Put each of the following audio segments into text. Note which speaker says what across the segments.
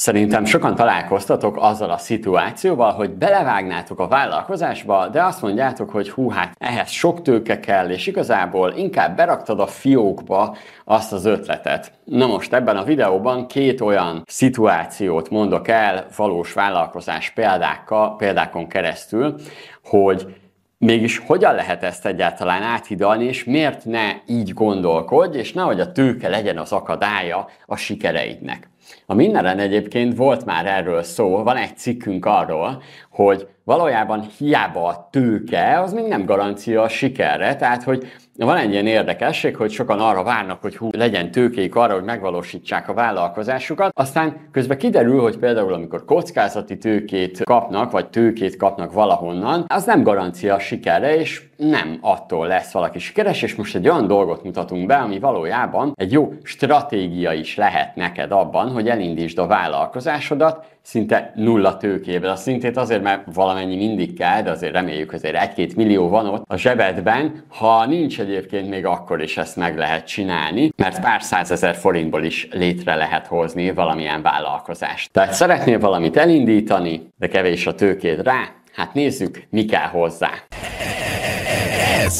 Speaker 1: Szerintem sokan találkoztatok azzal a szituációval, hogy belevágnátok a vállalkozásba, de azt mondjátok, hogy hú, hát ehhez sok tőke kell, és igazából inkább beraktad a fiókba azt az ötletet. Na most ebben a videóban két olyan szituációt mondok el valós vállalkozás példákkal, példákon keresztül, hogy Mégis hogyan lehet ezt egyáltalán áthidalni, és miért ne így gondolkodj, és nehogy a tőke legyen az akadálya a sikereidnek. A mindenen egyébként volt már erről szó, van egy cikkünk arról, hogy valójában hiába a tőke, az még nem garancia a sikerre, tehát hogy van egy ilyen érdekesség, hogy sokan arra várnak, hogy hú, legyen tőkék arra, hogy megvalósítsák a vállalkozásukat, aztán közben kiderül, hogy például amikor kockázati tőkét kapnak, vagy tőkét kapnak valahonnan, az nem garancia a sikerre, és nem attól lesz valaki sikeres, és most egy olyan dolgot mutatunk be, ami valójában egy jó stratégia is lehet neked abban, hogy elindítsd a vállalkozásodat, szinte nulla tőkével. A szintét azért, mert valamennyi mindig kell, de azért reméljük, azért egy-két millió van ott a zsebedben. Ha nincs egyébként még akkor is ezt meg lehet csinálni, mert pár százezer forintból is létre lehet hozni valamilyen vállalkozást. Tehát szeretnél valamit elindítani, de kevés a tőkéd rá, hát nézzük, mi kell hozzá.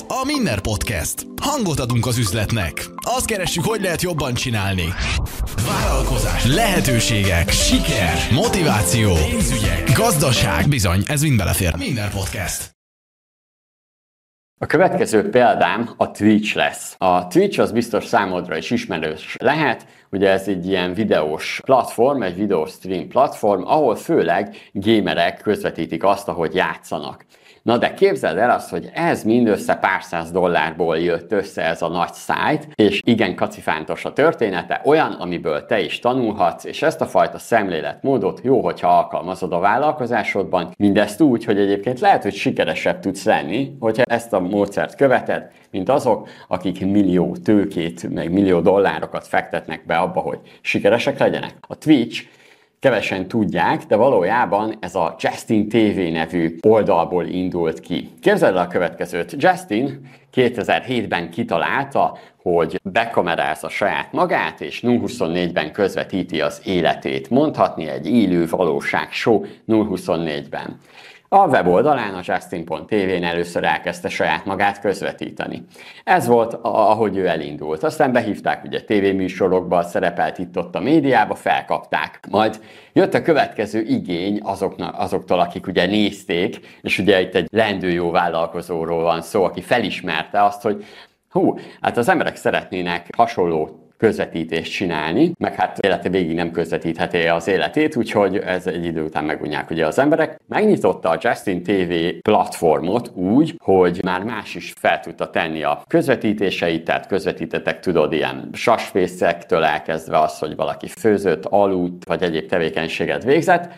Speaker 2: A Minner Podcast. Hangot adunk az üzletnek. Azt keressük, hogy lehet jobban csinálni. Vállalkozás, lehetőségek, siker, motiváció, pénzügyek, gazdaság. Bizony, ez mind belefér. Minner Podcast.
Speaker 1: A következő példám a Twitch lesz. A Twitch az biztos számodra is ismerős lehet, ugye ez egy ilyen videós platform, egy videós stream platform, ahol főleg gamerek közvetítik azt, ahogy játszanak. Na de képzeld el azt, hogy ez mindössze pár száz dollárból jött össze ez a nagy szájt, és igen kacifántos a története, olyan, amiből te is tanulhatsz, és ezt a fajta szemléletmódot jó, hogyha alkalmazod a vállalkozásodban, mindezt úgy, hogy egyébként lehet, hogy sikeresebb tudsz lenni, hogyha ezt a módszert követed, mint azok, akik millió tőkét, meg millió dollárokat fektetnek be abba, hogy sikeresek legyenek. A Twitch kevesen tudják, de valójában ez a Justin TV nevű oldalból indult ki. Képzeld el a következőt. Justin 2007-ben kitalálta, hogy bekamerázza saját magát, és 024-ben közvetíti az életét. Mondhatni egy élő valóság show 024-ben. A weboldalán, a Justin.tv-n először elkezdte saját magát közvetíteni. Ez volt, ahogy ő elindult. Aztán behívták ugye tévéműsorokba, szerepelt itt ott a médiába, felkapták. Majd jött a következő igény azoknak, azoktól, akik ugye nézték, és ugye itt egy lendő jó vállalkozóról van szó, aki felismerte azt, hogy hú, hát az emberek szeretnének hasonló közvetítést csinálni, meg hát élete végig nem közvetítheti az életét, úgyhogy ez egy idő után megunják ugye az emberek. Megnyitotta a Justin TV platformot úgy, hogy már más is fel tudta tenni a közvetítéseit, tehát közvetítetek tudod ilyen sasfészektől elkezdve az, hogy valaki főzött, aludt, vagy egyéb tevékenységet végzett,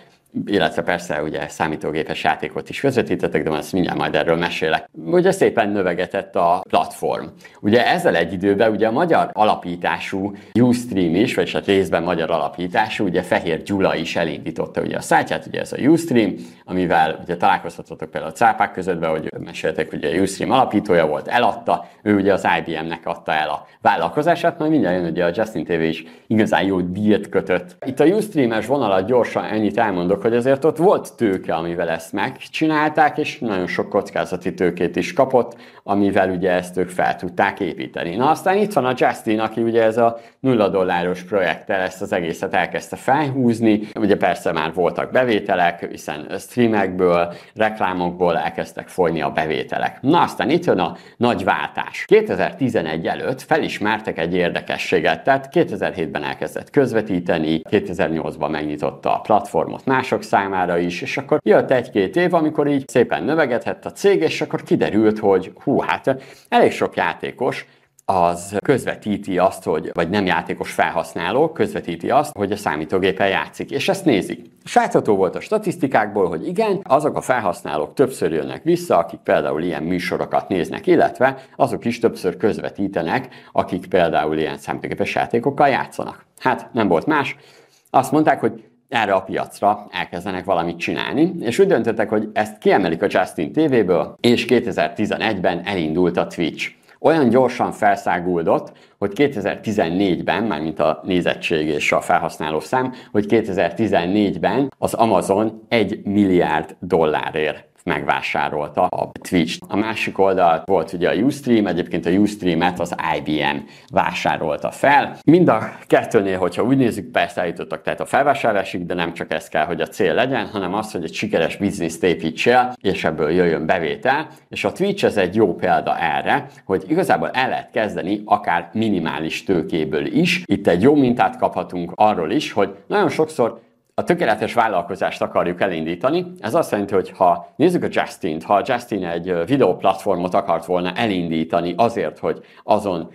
Speaker 1: illetve persze ugye számítógépes játékot is közvetítettek, de ezt mindjárt majd erről mesélek. Ugye szépen növegetett a platform. Ugye ezzel egy időben ugye a magyar alapítású Ustream is, vagy hát részben magyar alapítású, ugye Fehér Gyula is elindította ugye a szájtját, ugye ez a Ustream, amivel ugye találkozhatatok például a cápák között, hogy meséltek, hogy a Ustream alapítója volt, eladta, ő ugye az IBM-nek adta el a vállalkozását, majd mindjárt jön ugye a Justin TV is igazán jó díjat kötött. Itt a Ustream-es vonalat gyorsan ennyit elmondok, hogy azért ott volt tőke, amivel ezt megcsinálták, és nagyon sok kockázati tőkét is kapott, amivel ugye ezt ők fel tudták építeni. Na aztán itt van a Justin, aki ugye ez a nulla dolláros projekttel ezt az egészet elkezdte felhúzni, ugye persze már voltak bevételek, hiszen streamekből, reklámokból elkezdtek folyni a bevételek. Na aztán itt jön a nagy váltás. 2011 előtt felismertek egy érdekességet, tehát 2007-ben elkezdett közvetíteni, 2008-ban megnyitotta a platformot más mások számára is, és akkor jött egy-két év, amikor így szépen növegetett a cég, és akkor kiderült, hogy hú, hát elég sok játékos az közvetíti azt, hogy, vagy nem játékos felhasználó közvetíti azt, hogy a számítógépen játszik, és ezt nézik. Sátható volt a statisztikákból, hogy igen, azok a felhasználók többször jönnek vissza, akik például ilyen műsorokat néznek, illetve azok is többször közvetítenek, akik például ilyen számítógépes játékokkal játszanak. Hát nem volt más. Azt mondták, hogy erre a piacra elkezdenek valamit csinálni, és úgy döntöttek, hogy ezt kiemelik a Justin TV-ből, és 2011-ben elindult a Twitch. olyan gyorsan felszáguldott, hogy 2014-ben, mármint a nézettség és a felhasználó szám, hogy 2014-ben az Amazon 1 milliárd dollárért megvásárolta a Twitch. A másik oldal volt ugye a Ustream, egyébként a Ustream-et az IBM vásárolta fel. Mind a kettőnél, hogyha úgy nézzük, persze eljutottak tehát a felvásárlásig, de nem csak ez kell, hogy a cél legyen, hanem az, hogy egy sikeres bizniszt építsél, és ebből jöjjön bevétel. És a Twitch ez egy jó példa erre, hogy igazából el lehet kezdeni akár minimális tőkéből is. Itt egy jó mintát kaphatunk arról is, hogy nagyon sokszor a tökéletes vállalkozást akarjuk elindítani. Ez azt jelenti, hogy ha nézzük a Justin-t, ha Justin egy videóplatformot akart volna elindítani azért, hogy azon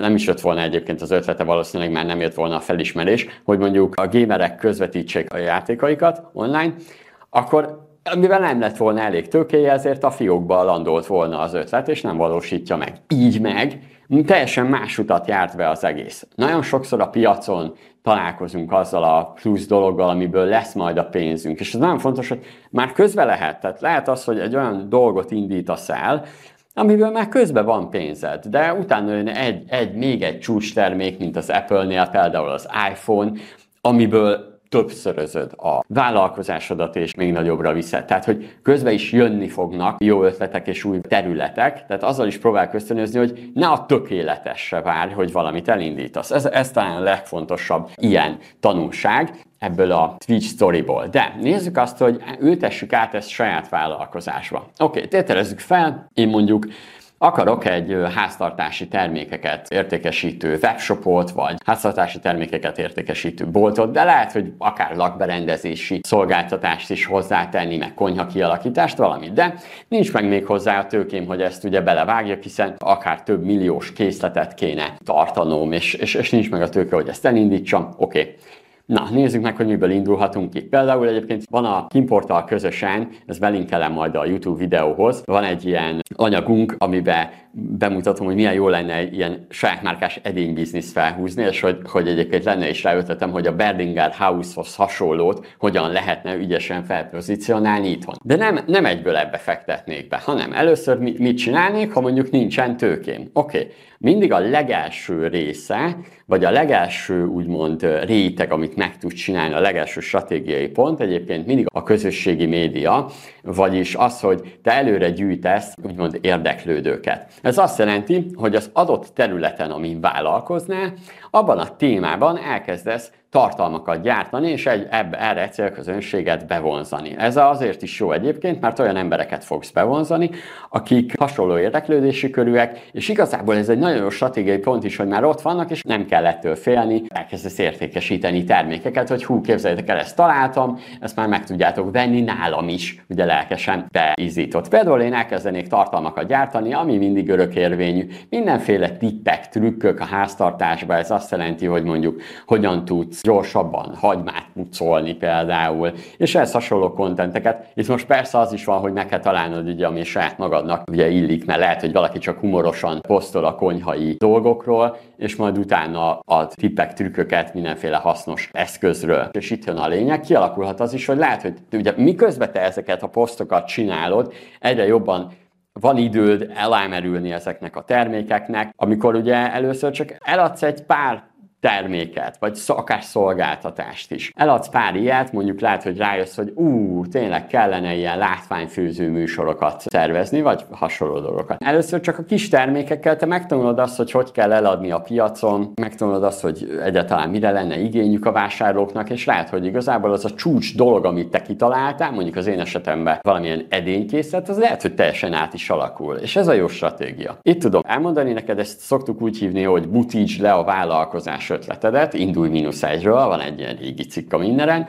Speaker 1: nem is jött volna egyébként az ötlete valószínűleg, mert nem jött volna a felismerés, hogy mondjuk a gamerek közvetítsék a játékaikat online, akkor mivel nem lett volna elég tőkéje, ezért a fiókba landolt volna az ötlet, és nem valósítja meg. Így meg teljesen más utat járt be az egész. Nagyon sokszor a piacon találkozunk azzal a plusz dologgal, amiből lesz majd a pénzünk. És ez nagyon fontos, hogy már közbe lehet. Tehát lehet az, hogy egy olyan dolgot indítasz el, amiből már közben van pénzed, de utána jön egy, egy, még egy csúcs termék, mint az Apple-nél, például az iPhone, amiből többszörözöd a vállalkozásodat, és még nagyobbra viszed. Tehát, hogy közben is jönni fognak jó ötletek és új területek, tehát azzal is próbál ösztönözni, hogy ne a tökéletesre várj, hogy valamit elindítasz. Ez, ez talán a legfontosabb ilyen tanulság ebből a Twitch storyból. De nézzük azt, hogy ültessük át ezt saját vállalkozásba. Oké, okay, tételezzük fel, én mondjuk akarok egy háztartási termékeket értékesítő webshopot, vagy háztartási termékeket értékesítő boltot, de lehet, hogy akár lakberendezési szolgáltatást is hozzátenni, meg konyha kialakítást, valamit. De nincs meg még hozzá a tőkém, hogy ezt ugye belevágjak, hiszen akár több milliós készletet kéne tartanom, és, és, és nincs meg a tőke, hogy ezt elindítsam. Oké. Okay. Na, nézzük meg, hogy miből indulhatunk ki. Például egyébként van a Kimportal közösen, ez belinkelem majd a YouTube videóhoz, van egy ilyen anyagunk, amiben bemutatom, hogy milyen jó lenne ilyen saját márkás edénybiznisz felhúzni, és hogy, hogy egyébként lenne is ráötletem, hogy a Berdinger House-hoz hasonlót hogyan lehetne ügyesen felpozícionálni itthon. De nem, nem egyből ebbe fektetnék be, hanem először mit csinálnék, ha mondjuk nincsen tőkém. Oké, okay. mindig a legelső része, vagy a legelső úgymond réteg, amit meg tud csinálni, a legelső stratégiai pont egyébként mindig a közösségi média, vagyis az, hogy te előre gyűjtesz úgymond érdeklődőket. Ez azt jelenti, hogy az adott területen, amin vállalkoznál, abban a témában elkezdesz tartalmakat gyártani, és egy, ebbe, erre célközönséget bevonzani. Ez azért is jó egyébként, mert olyan embereket fogsz bevonzani, akik hasonló érdeklődési körűek, és igazából ez egy nagyon jó stratégiai pont is, hogy már ott vannak, és nem kell ettől félni, elkezdesz értékesíteni termékeket, hogy hú, képzeljétek el, ezt találtam, ezt már meg tudjátok venni nálam is, ugye lelkesen beizított. Például én elkezdenék tartalmakat gyártani, ami mindig örökérvényű, mindenféle tippek, trükkök a háztartásba, ez azt jelenti, hogy mondjuk hogyan tudsz gyorsabban hagymát pucolni például, és ehhez hasonló kontenteket. Itt most persze az is van, hogy meg kell találnod, ugye, ami saját magadnak ugye illik, mert lehet, hogy valaki csak humorosan posztol a konyhai dolgokról, és majd utána ad tippek, trükköket mindenféle hasznos eszközről. És itt jön a lényeg, kialakulhat az is, hogy lehet, hogy ugye miközben te ezeket a posztokat csinálod, egyre jobban van időd elámerülni ezeknek a termékeknek, amikor ugye először csak eladsz egy pár terméket, vagy akár szolgáltatást is. Eladsz pár ilyet, mondjuk lehet, hogy rájössz, hogy ú, tényleg kellene ilyen látványfőző műsorokat szervezni, vagy hasonló dolgokat. Először csak a kis termékekkel te megtanulod azt, hogy hogy kell eladni a piacon, megtanulod azt, hogy egyáltalán mire lenne igényük a vásárlóknak, és lehet, hogy igazából az a csúcs dolog, amit te kitaláltál, mondjuk az én esetemben valamilyen edénykészlet, az lehet, hogy teljesen át is alakul. És ez a jó stratégia. Itt tudom elmondani neked, ezt szoktuk úgy hívni, hogy butíts le a vállalkozás ötletedet, indulj mínusz egyről, van egy ilyen régi cikk a mindenen,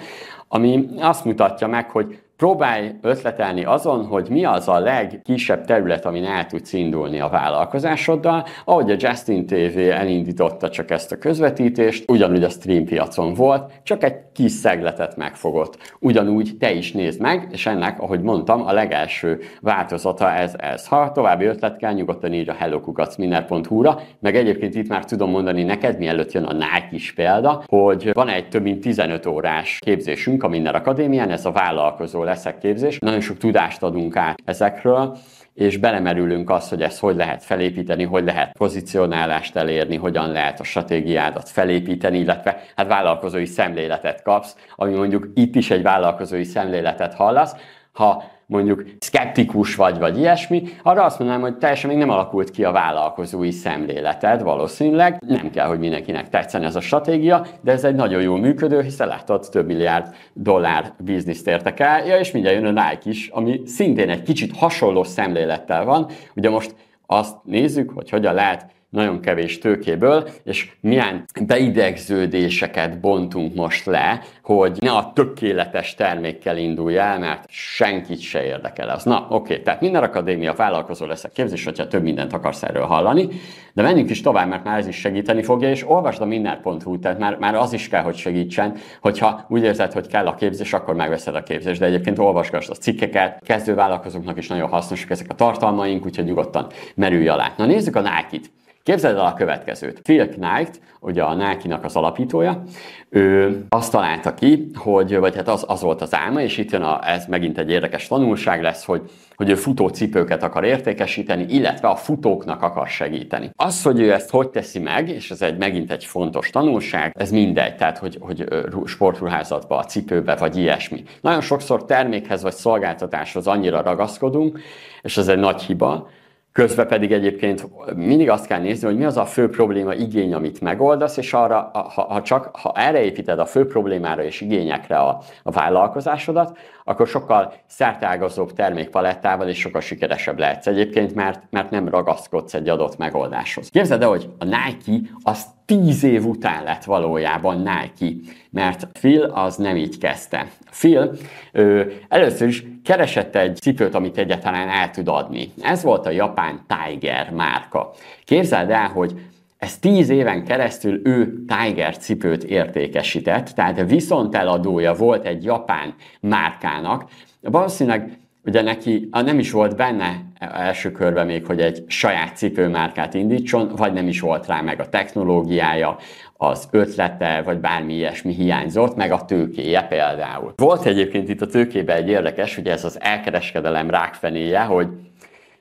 Speaker 1: ami azt mutatja meg, hogy Próbálj ötletelni azon, hogy mi az a legkisebb terület, amin el tudsz indulni a vállalkozásoddal. Ahogy a Justin TV elindította csak ezt a közvetítést, ugyanúgy a stream piacon volt, csak egy kis szegletet megfogott. Ugyanúgy te is nézd meg, és ennek, ahogy mondtam, a legelső változata ez ez. Ha további ötlet kell, nyugodtan írj a hellokukacminner.hu-ra, meg egyébként itt már tudom mondani neked, mielőtt jön a Nike is példa, hogy van egy több mint 15 órás képzésünk a Minner Akadémián, ez a vállalkozó leszek képzés, nagyon sok tudást adunk át ezekről, és belemerülünk azt, hogy ezt hogy lehet felépíteni, hogy lehet pozicionálást elérni, hogyan lehet a stratégiádat felépíteni, illetve hát vállalkozói szemléletet kapsz, ami mondjuk itt is egy vállalkozói szemléletet hallasz, ha mondjuk szkeptikus vagy, vagy ilyesmi, arra azt mondanám, hogy teljesen még nem alakult ki a vállalkozói szemléleted valószínűleg. Nem kell, hogy mindenkinek tetszen ez a stratégia, de ez egy nagyon jó működő, hiszen látod, több milliárd dollár bizniszt értek el, ja, és mindjárt jön a Nike is, ami szintén egy kicsit hasonló szemlélettel van. Ugye most azt nézzük, hogy hogyan lehet nagyon kevés tőkéből, és milyen beidegződéseket bontunk most le, hogy ne a tökéletes termékkel indulj el, mert senkit se érdekel az. Na, oké, tehát minden akadémia vállalkozó leszek képzés, hogyha több mindent akarsz erről hallani, de menjünk is tovább, mert már ez is segíteni fogja, és olvasd a minden.hu, tehát már, már az is kell, hogy segítsen, hogyha úgy érzed, hogy kell a képzés, akkor megveszed a képzést, de egyébként olvasgass a cikkeket, kezdő vállalkozóknak is nagyon hasznosak ezek a tartalmaink, úgyhogy nyugodtan merülj alá. Na nézzük a Nike-t. Képzeld el a következőt. Phil Knight, ugye a Nike-nak az alapítója, ő azt találta ki, hogy, vagy hát az, az volt az álma, és itt jön a, ez megint egy érdekes tanulság lesz, hogy, hogy ő futócipőket akar értékesíteni, illetve a futóknak akar segíteni. Az, hogy ő ezt hogy teszi meg, és ez egy megint egy fontos tanulság, ez mindegy, tehát hogy, hogy sportruházatba, a cipőbe, vagy ilyesmi. Nagyon sokszor termékhez vagy szolgáltatáshoz annyira ragaszkodunk, és ez egy nagy hiba, Közben pedig egyébként mindig azt kell nézni, hogy mi az a fő probléma igény, amit megoldasz, és arra, ha, ha csak ha erre építed a fő problémára és igényekre a, a vállalkozásodat, akkor sokkal szertágazóbb termékpalettával és sokkal sikeresebb lehetsz egyébként, mert, mert nem ragaszkodsz egy adott megoldáshoz. Képzeld el, hogy a Nike az tíz év után lett valójában Nike, mert Phil az nem így kezdte. Phil ő, először is keresett egy cipőt, amit egyáltalán el tud adni. Ez volt a japán Tiger márka. Képzeld el, hogy ez tíz éven keresztül ő Tiger cipőt értékesített, tehát viszont eladója volt egy japán márkának. Valószínűleg ugye neki nem is volt benne első körben még, hogy egy saját cipőmárkát indítson, vagy nem is volt rá meg a technológiája, az ötlete, vagy bármi ilyesmi hiányzott, meg a tőkéje például. Volt egyébként itt a tőkében egy érdekes, ugye ez az elkereskedelem rákfenéje, hogy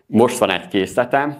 Speaker 1: most van egy készletem,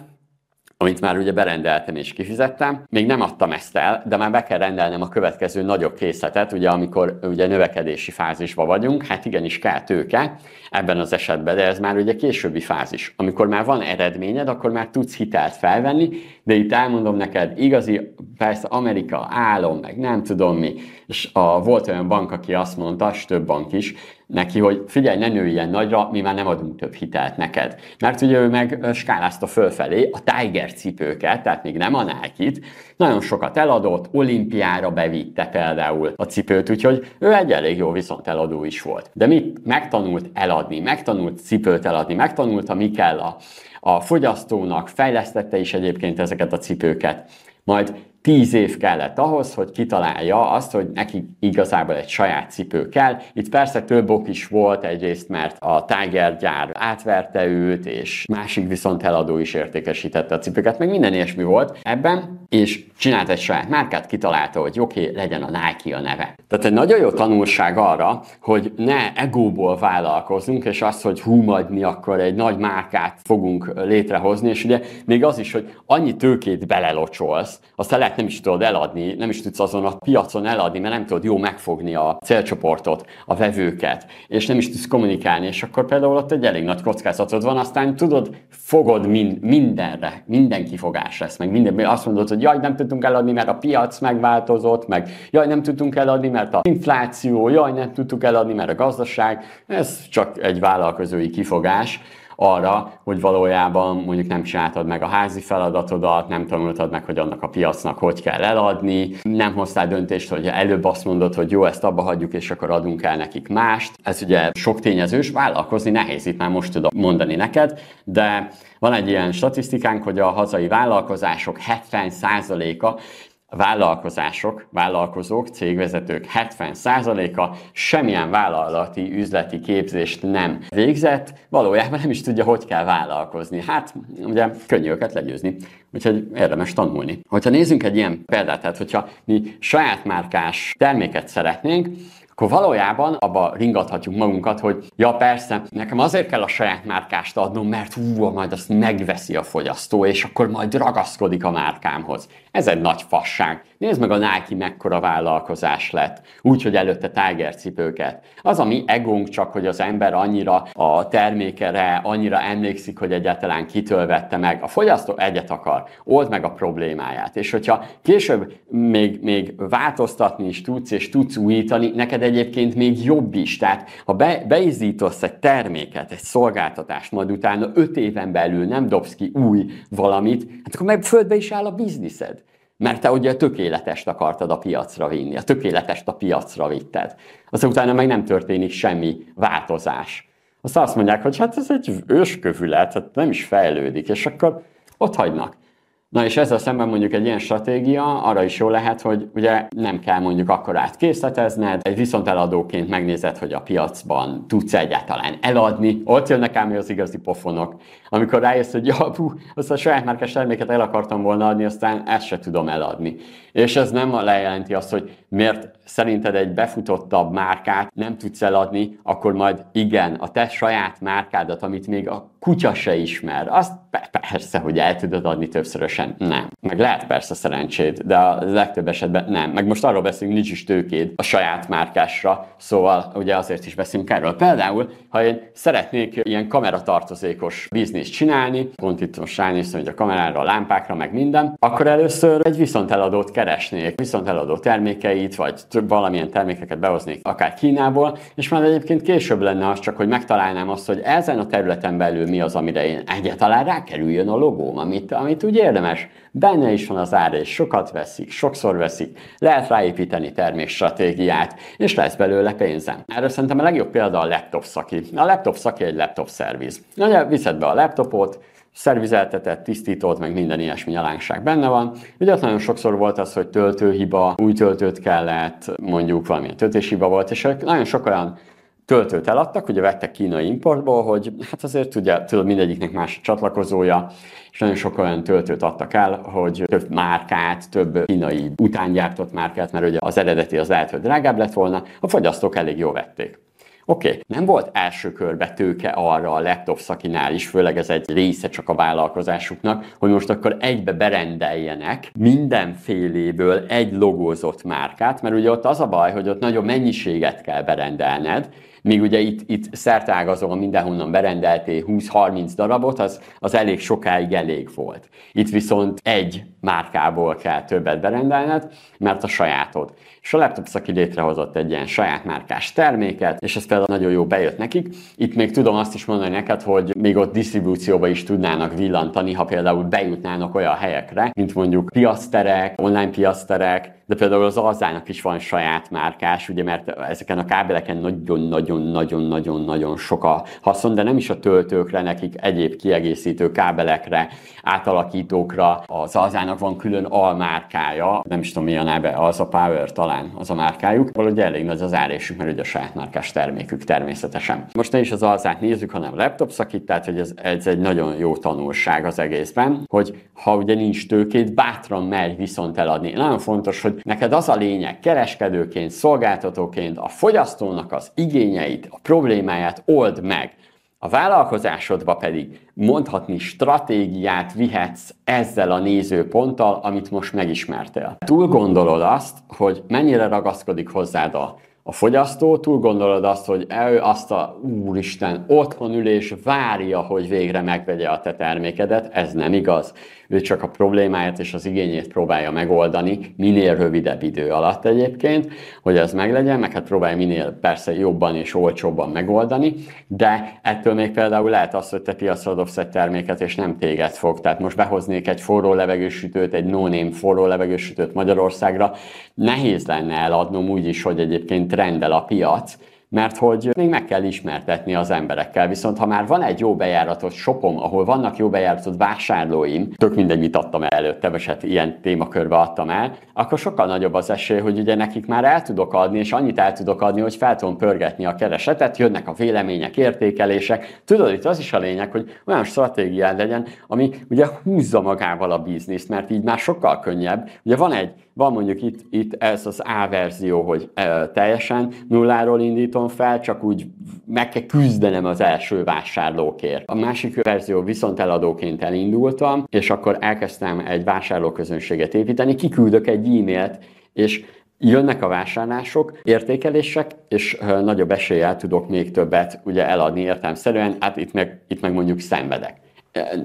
Speaker 1: amit már ugye berendeltem és kifizettem. Még nem adtam ezt el, de már be kell rendelnem a következő nagyobb készletet, ugye amikor ugye növekedési fázisban vagyunk, hát igenis kell tőke ebben az esetben, de ez már ugye későbbi fázis. Amikor már van eredményed, akkor már tudsz hitelt felvenni, de itt elmondom neked, igazi, persze Amerika álom, meg nem tudom mi, és a, volt olyan bank, aki azt mondta, és több bank is, neki, hogy figyelj, ne nőj ilyen nagyra, mi már nem adunk több hitelt neked. Mert ugye ő meg skálázta fölfelé a Tiger cipőket, tehát még nem a nike nagyon sokat eladott, olimpiára bevitte például a cipőt, úgyhogy ő egy elég jó viszont eladó is volt. De mit megtanult eladni, megtanult cipőt eladni, megtanulta, mi kell a, a fogyasztónak, fejlesztette is egyébként ezeket a cipőket, majd tíz év kellett ahhoz, hogy kitalálja azt, hogy neki igazából egy saját cipő kell. Itt persze több ok is volt, egyrészt mert a Tiger gyár átverte őt, és másik viszont eladó is értékesítette a cipőket, meg minden ilyesmi volt ebben, és csinált egy saját márkát, kitalálta, hogy oké, okay, legyen a Nike a neve. Tehát egy nagyon jó tanulság arra, hogy ne egóból vállalkozunk, és az, hogy hú, majd mi akkor egy nagy márkát fogunk létrehozni, és ugye még az is, hogy annyi tőkét belelocsolsz, aztán lehet nem is tudod eladni, nem is tudsz azon a piacon eladni, mert nem tudod jó megfogni a célcsoportot, a vevőket, és nem is tudsz kommunikálni, és akkor például ott egy elég nagy kockázatod van, aztán tudod, fogod mind, mindenre, minden kifogás lesz, meg minden, azt mondod, hogy jaj, nem tudtunk eladni, mert a piac megváltozott, meg jaj, nem tudtunk eladni, mert a infláció, jaj, nem tudtuk eladni, mert a gazdaság, ez csak egy vállalkozói kifogás, arra, hogy valójában mondjuk nem csináltad meg a házi feladatodat, nem tanultad meg, hogy annak a piacnak hogy kell eladni, nem hoztál döntést, hogy előbb azt mondod, hogy jó, ezt abba hagyjuk, és akkor adunk el nekik mást. Ez ugye sok tényezős, vállalkozni nehéz, itt már most tudom mondani neked, de van egy ilyen statisztikánk, hogy a hazai vállalkozások 70%-a vállalkozások, vállalkozók, cégvezetők 70%-a semmilyen vállalati üzleti képzést nem végzett, valójában nem is tudja, hogy kell vállalkozni. Hát, ugye könnyű őket legyőzni, úgyhogy érdemes tanulni. Hogyha nézzünk egy ilyen példát, tehát hogyha mi saját márkás terméket szeretnénk, akkor valójában abba ringathatjuk magunkat, hogy ja persze, nekem azért kell a saját márkást adnom, mert hú, majd azt megveszi a fogyasztó, és akkor majd ragaszkodik a márkámhoz. Ez egy nagy fasság. Nézd meg a Nike mekkora vállalkozás lett, úgyhogy előtte Tiger cipőket. Az a mi egónk csak, hogy az ember annyira a termékere, annyira emlékszik, hogy egyáltalán kitől vette meg. A fogyasztó egyet akar, old meg a problémáját. És hogyha később még, még változtatni is tudsz, és tudsz újítani, neked egyébként még jobb is. Tehát ha be, beizítasz egy terméket, egy szolgáltatást, majd utána öt éven belül nem dobsz ki új valamit, hát akkor meg földbe is áll a bizniszed. Mert te ugye a tökéletest akartad a piacra vinni, a tökéletest a piacra vitted. Aztán utána meg nem történik semmi változás. Azt azt mondják, hogy hát ez egy őskövület, hát nem is fejlődik, és akkor ott hagynak. Na és ezzel szemben mondjuk egy ilyen stratégia arra is jó lehet, hogy ugye nem kell mondjuk akkor átkészletezned, egy viszont eladóként megnézed, hogy a piacban tudsz egyáltalán eladni, ott jönnek ám az igazi pofonok, amikor rájössz, hogy ja, pú, azt a saját márkás terméket el akartam volna adni, aztán ezt se tudom eladni. És ez nem lejelenti azt, hogy miért szerinted egy befutottabb márkát nem tudsz eladni, akkor majd igen, a te saját márkádat, amit még a kutya se ismer, azt persze, hogy el tudod adni többszörösen. Nem. Meg lehet persze szerencséd, de a legtöbb esetben nem. Meg most arról beszélünk, nincs is tőkéd a saját márkásra, szóval ugye azért is beszélünk erről. Például, ha én szeretnék ilyen kameratartozékos bizniszt csinálni, pont itt most ránéztem, hogy a kamerára, a lámpákra, meg minden, akkor először egy viszonteladót keresnék, viszonteladó termékeit, vagy több valamilyen termékeket behoznék akár Kínából, és már egyébként később lenne az csak, hogy megtalálnám azt, hogy ezen a területen belül mi az, amire én egyáltalán rákerüljön a logóm, amit, amit úgy érdemes. Benne is van az ára, és sokat veszik, sokszor veszik, lehet ráépíteni termékstratégiát, és lesz belőle pénzem. Erről szerintem a legjobb példa a laptop szaki. A laptop szaki egy laptop szerviz. Ugye viszed be a laptopot, szervizeltetett, tisztított, meg minden ilyesmi nyalánság benne van. Ugye nagyon sokszor volt az, hogy töltőhiba, új töltőt kellett, mondjuk valamilyen töltéshiba volt, és nagyon sok olyan töltőt eladtak, ugye vettek kínai importból, hogy hát azért tudja, tudod, mindegyiknek más csatlakozója, és nagyon sok olyan töltőt adtak el, hogy több márkát, több kínai utángyártott márkát, mert ugye az eredeti az lehet, hogy drágább lett volna, a fogyasztók elég jól vették. Oké, okay. nem volt első körbe tőke arra a laptop szakinál is, főleg ez egy része csak a vállalkozásuknak, hogy most akkor egybe berendeljenek mindenféléből egy logózott márkát, mert ugye ott az a baj, hogy ott nagyon mennyiséget kell berendelned, Míg ugye itt, itt szertágazóan mindenhonnan berendeltél 20-30 darabot, az, az elég sokáig elég volt. Itt viszont egy márkából kell többet berendelned, mert a sajátod. És a laptop szaki létrehozott egy ilyen saját márkás terméket, és ez például nagyon jó bejött nekik. Itt még tudom azt is mondani neked, hogy még ott disztribúcióba is tudnának villantani, ha például bejutnának olyan helyekre, mint mondjuk piaszterek, online piaszterek, de például az Alzának is van saját márkás, ugye, mert ezeken a kábeleken nagyon-nagyon-nagyon-nagyon-nagyon sok a haszon, de nem is a töltőkre, nekik egyéb kiegészítő kábelekre, átalakítókra. Az Alzának van külön almárkája, nem is tudom mi a neve, az a Power talán az a márkájuk. Valahogy elég nagy az árésük, mert ugye a saját márkás termékük természetesen. Most ne is az Alzát nézzük, hanem laptop szakít, tehát hogy ez, ez egy nagyon jó tanulság az egészben, hogy ha ugye nincs tőkét, bátran merj viszont eladni. Nagyon fontos, hogy neked az a lényeg, kereskedőként, szolgáltatóként a fogyasztónak az igényeit, a problémáját old meg. A vállalkozásodba pedig mondhatni stratégiát vihetsz ezzel a nézőponttal, amit most megismertél. Túl gondolod azt, hogy mennyire ragaszkodik hozzád a a fogyasztó, túl gondolod azt, hogy ő azt a úristen otthon ül és várja, hogy végre megvegye a te termékedet, ez nem igaz. Ő csak a problémáját és az igényét próbálja megoldani, minél rövidebb idő alatt egyébként, hogy ez meglegyen, meg hát próbálja minél persze jobban és olcsóbban megoldani, de ettől még például lehet az, hogy te piacra dobsz egy terméket, és nem téged fog. Tehát most behoznék egy forró levegősütőt, egy no forró levegősütőt Magyarországra, nehéz lenne eladnom úgy is, hogy egyébként rendel a piac, mert hogy még meg kell ismertetni az emberekkel. Viszont ha már van egy jó bejáratot shopom, ahol vannak jó bejáratot vásárlóim, tök mindegy, mit adtam el előtte, vagy hát ilyen témakörbe adtam el, akkor sokkal nagyobb az esély, hogy ugye nekik már el tudok adni, és annyit el tudok adni, hogy fel tudom pörgetni a keresetet, jönnek a vélemények, értékelések. Tudod, itt az is a lényeg, hogy olyan stratégián legyen, ami ugye húzza magával a bizniszt, mert így már sokkal könnyebb. Ugye van egy van mondjuk itt, itt ez az A verzió, hogy teljesen nulláról indítom fel, csak úgy meg kell küzdenem az első vásárlókért. A másik verzió viszont eladóként elindultam, és akkor elkezdtem egy vásárlóközönséget építeni, kiküldök egy e-mailt, és jönnek a vásárlások, értékelések, és nagyobb eséllyel tudok még többet ugye eladni értelmszerűen, hát itt meg, itt meg mondjuk szenvedek.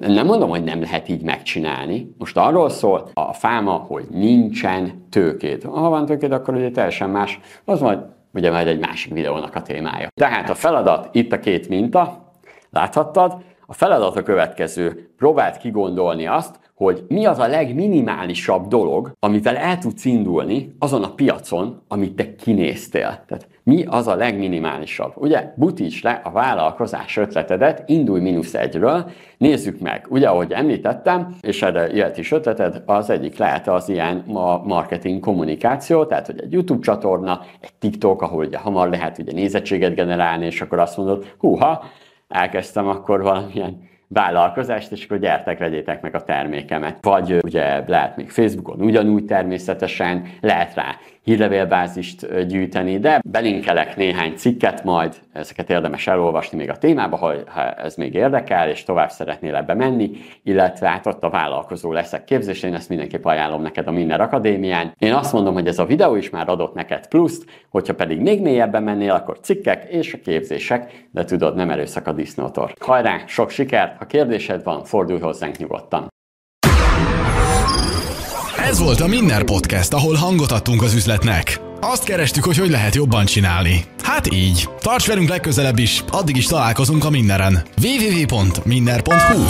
Speaker 1: Nem mondom, hogy nem lehet így megcsinálni. Most arról szól a fáma, hogy nincsen tőkét. Ha van tőkét, akkor ugye teljesen más. Az majd ugye majd egy másik videónak a témája. Tehát a feladat, itt a két minta, láthattad, a feladat a következő. Próbáld kigondolni azt, hogy mi az a legminimálisabb dolog, amivel el tudsz indulni azon a piacon, amit te kinéztél. Tehát mi az a legminimálisabb? Ugye, butíts le a vállalkozás ötletedet, indulj mínusz egyről, nézzük meg. Ugye, ahogy említettem, és erre jöhet is ötleted, az egyik lehet az ilyen marketing kommunikáció, tehát hogy egy YouTube csatorna, egy TikTok, ahol ugye hamar lehet ugye nézettséget generálni, és akkor azt mondod, húha, elkezdtem akkor valamilyen vállalkozást, és akkor gyertek, vegyétek meg a termékemet. Vagy ugye lehet még Facebookon ugyanúgy természetesen, lehet rá hírlevélbázist gyűjteni, de belinkelek néhány cikket majd, ezeket érdemes elolvasni még a témába, ha, ha ez még érdekel, és tovább szeretnél ebbe menni, illetve hát ott a vállalkozó leszek képzés, én ezt mindenképp ajánlom neked a Minner Akadémián. Én azt mondom, hogy ez a videó is már adott neked pluszt, hogyha pedig még mélyebben mennél, akkor cikkek és a képzések, de tudod, nem erőszak a disznótor. Hajrá, sok sikert! Ha kérdésed van, fordulj hozzánk nyugodtan.
Speaker 2: Ez volt a Minner Podcast, ahol hangot adtunk az üzletnek. Azt kerestük, hogy hogy lehet jobban csinálni. Hát így. Tarts velünk legközelebb is, addig is találkozunk a Minneren. www.minner.hu